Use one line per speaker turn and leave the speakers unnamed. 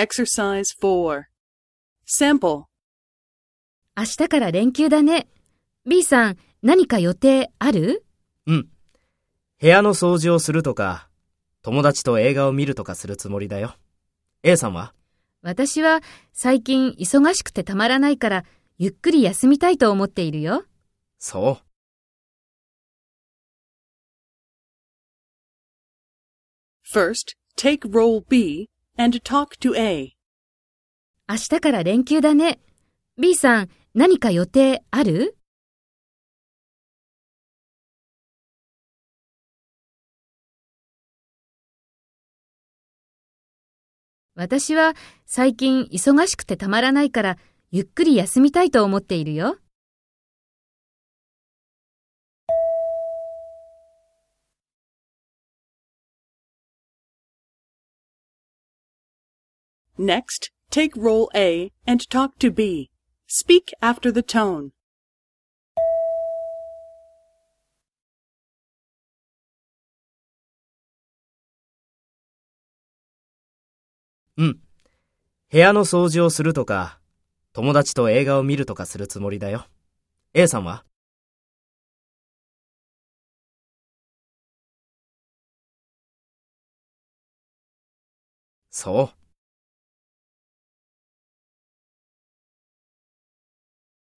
Exercise 4. Sample.
明日から連休だね。B さん、何か予定ある？
うん。部屋の掃除をするとか、友達と映画を見るとかするつもりだよ。A さんは？
私は最近忙しくてたまらないから、ゆっくり休みたいと思っているよ。
そう。
First, take role B and talk to A.
明日から連休だね。B さん、何か予定ある？私は最近忙しくてたまらないから、ゆっくり休みたいと思っているよ。
Next, take role A and talk to B. Speak after the tone.
うん。部屋の掃除をするとか、友達と映画を見るとかするつもりだよ。A さんはそう。